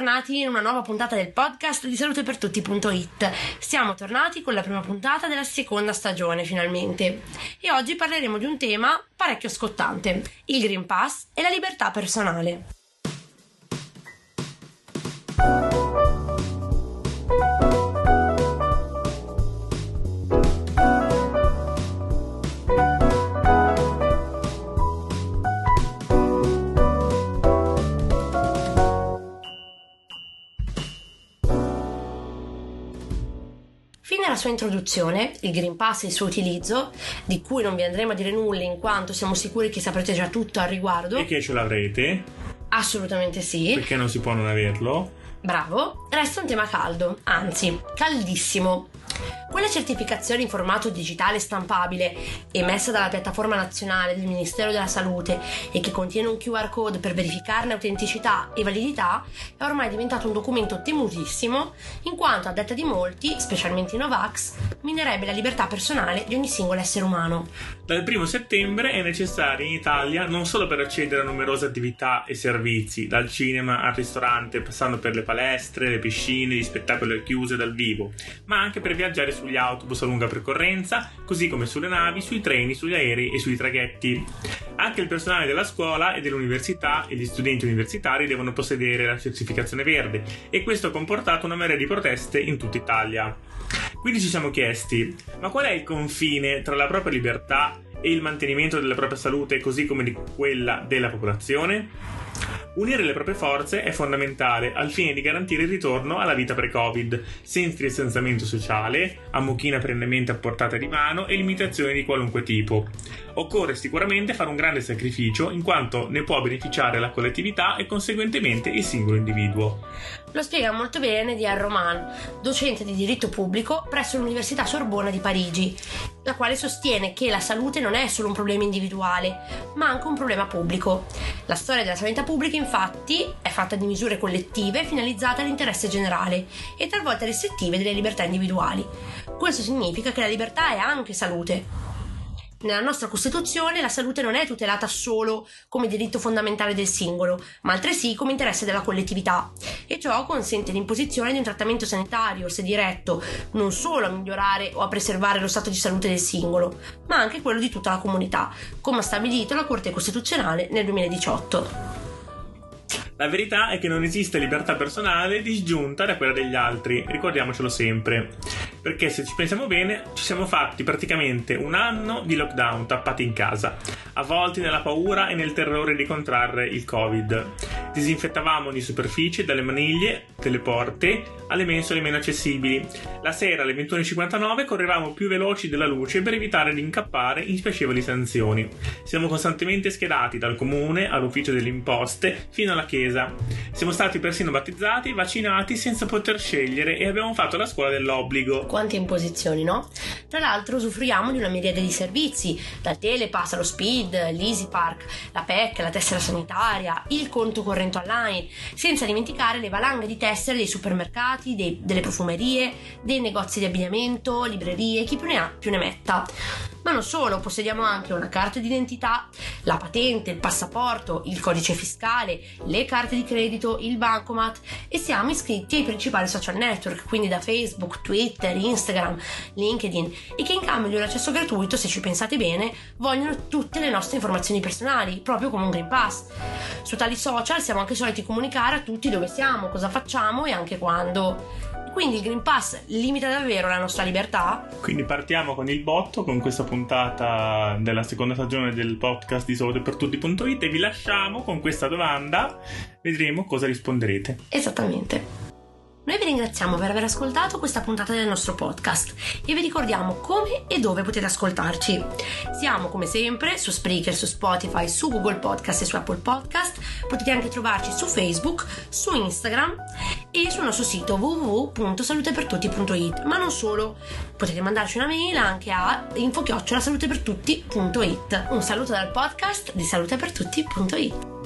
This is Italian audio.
Bentornati in una nuova puntata del podcast di salutepertutti.it. Siamo tornati con la prima puntata della seconda stagione finalmente e oggi parleremo di un tema parecchio scottante, il Green Pass e la libertà personale. Nella sua introduzione, il Green Pass e il suo utilizzo, di cui non vi andremo a dire nulla in quanto siamo sicuri che saprete già tutto al riguardo, E che ce l'avrete, assolutamente sì, perché non si può non averlo. bravo, resta un tema caldo, anzi, caldissimo. Quella certificazione in formato digitale stampabile emessa dalla piattaforma nazionale del Ministero della Salute e che contiene un QR code per verificarne autenticità e validità è ormai diventato un documento temutissimo in quanto a detta di molti, specialmente i Novax, minerebbe la libertà personale di ogni singolo essere umano. Dal 1 settembre è necessario in Italia non solo per accedere a numerose attività e servizi, dal cinema al ristorante, passando per le palestre, le piscine, gli spettacoli al chiuso e dal vivo, ma anche per viaggiare sugli autobus a lunga percorrenza, così come sulle navi, sui treni, sugli aerei e sui traghetti. Anche il personale della scuola e dell'università e gli studenti universitari devono possedere la certificazione verde e questo ha comportato una marea di proteste in tutta Italia. Quindi ci siamo chiesti, ma qual è il confine tra la propria libertà e il mantenimento della propria salute così come di quella della popolazione? Unire le proprie forze è fondamentale al fine di garantire il ritorno alla vita pre-Covid, senza distanziamento sociale, ammucchina perennemente a portata di mano e limitazioni di qualunque tipo. Occorre sicuramente fare un grande sacrificio in quanto ne può beneficiare la collettività e conseguentemente il singolo individuo. Lo spiega molto bene Diane Roman, docente di diritto pubblico presso l'Università Sorbona di Parigi, la quale sostiene che la salute non è solo un problema individuale, ma anche un problema pubblico. La storia della sanità pubblica, infatti, è fatta di misure collettive finalizzate all'interesse generale e talvolta restrittive delle libertà individuali. Questo significa che la libertà è anche salute. Nella nostra Costituzione la salute non è tutelata solo come diritto fondamentale del singolo, ma altresì come interesse della collettività. E ciò consente l'imposizione di un trattamento sanitario, se diretto non solo a migliorare o a preservare lo stato di salute del singolo, ma anche quello di tutta la comunità, come ha stabilito la Corte Costituzionale nel 2018. La verità è che non esiste libertà personale disgiunta da quella degli altri, ricordiamocelo sempre. Perché se ci pensiamo bene, ci siamo fatti praticamente un anno di lockdown tappati in casa, avvolti nella paura e nel terrore di contrarre il Covid. Disinfettavamo ogni superficie, dalle maniglie, delle porte, alle mensole meno accessibili. La sera alle 21.59 correvamo più veloci della luce per evitare di incappare in spiacevoli sanzioni. Siamo costantemente schierati dal comune all'ufficio delle imposte fino alla chiesa. Siamo stati persino battezzati, vaccinati senza poter scegliere e abbiamo fatto la scuola dell'obbligo. Quante imposizioni, no? Tra l'altro usufruiamo di una miriade di servizi, dal telepass allo speed, l'easy park, la PEC, la tessera sanitaria, il conto corrente online, senza dimenticare le valanghe di tessere dei supermercati, dei- delle profumerie, dei negozi di abbigliamento, librerie, chi più ne ha più ne metta. Ma non solo, possediamo anche una carta d'identità, la patente, il passaporto, il codice fiscale, le carte di credito, il bancomat e siamo iscritti ai principali social network, quindi da Facebook, Twitter, Instagram, LinkedIn e che in cambio di un accesso gratuito, se ci pensate bene, vogliono tutte le nostre informazioni personali, proprio come un Green Pass. Su tali social siamo anche soliti comunicare a tutti dove siamo, cosa facciamo e anche quando. Quindi il Green Pass limita davvero la nostra libertà? Quindi partiamo con il botto con questa puntata della seconda stagione del podcast di solopertutti.it e vi lasciamo con questa domanda. Vedremo cosa risponderete. Esattamente. Noi vi ringraziamo per aver ascoltato questa puntata del nostro podcast e vi ricordiamo come e dove potete ascoltarci. Siamo come sempre su Spreaker, su Spotify, su Google Podcast e su Apple Podcast. Potete anche trovarci su Facebook, su Instagram e sul nostro sito www.salutepertutti.it. Ma non solo, potete mandarci una mail anche a info-salutepertutti.it. Un saluto dal podcast di salutepertutti.it.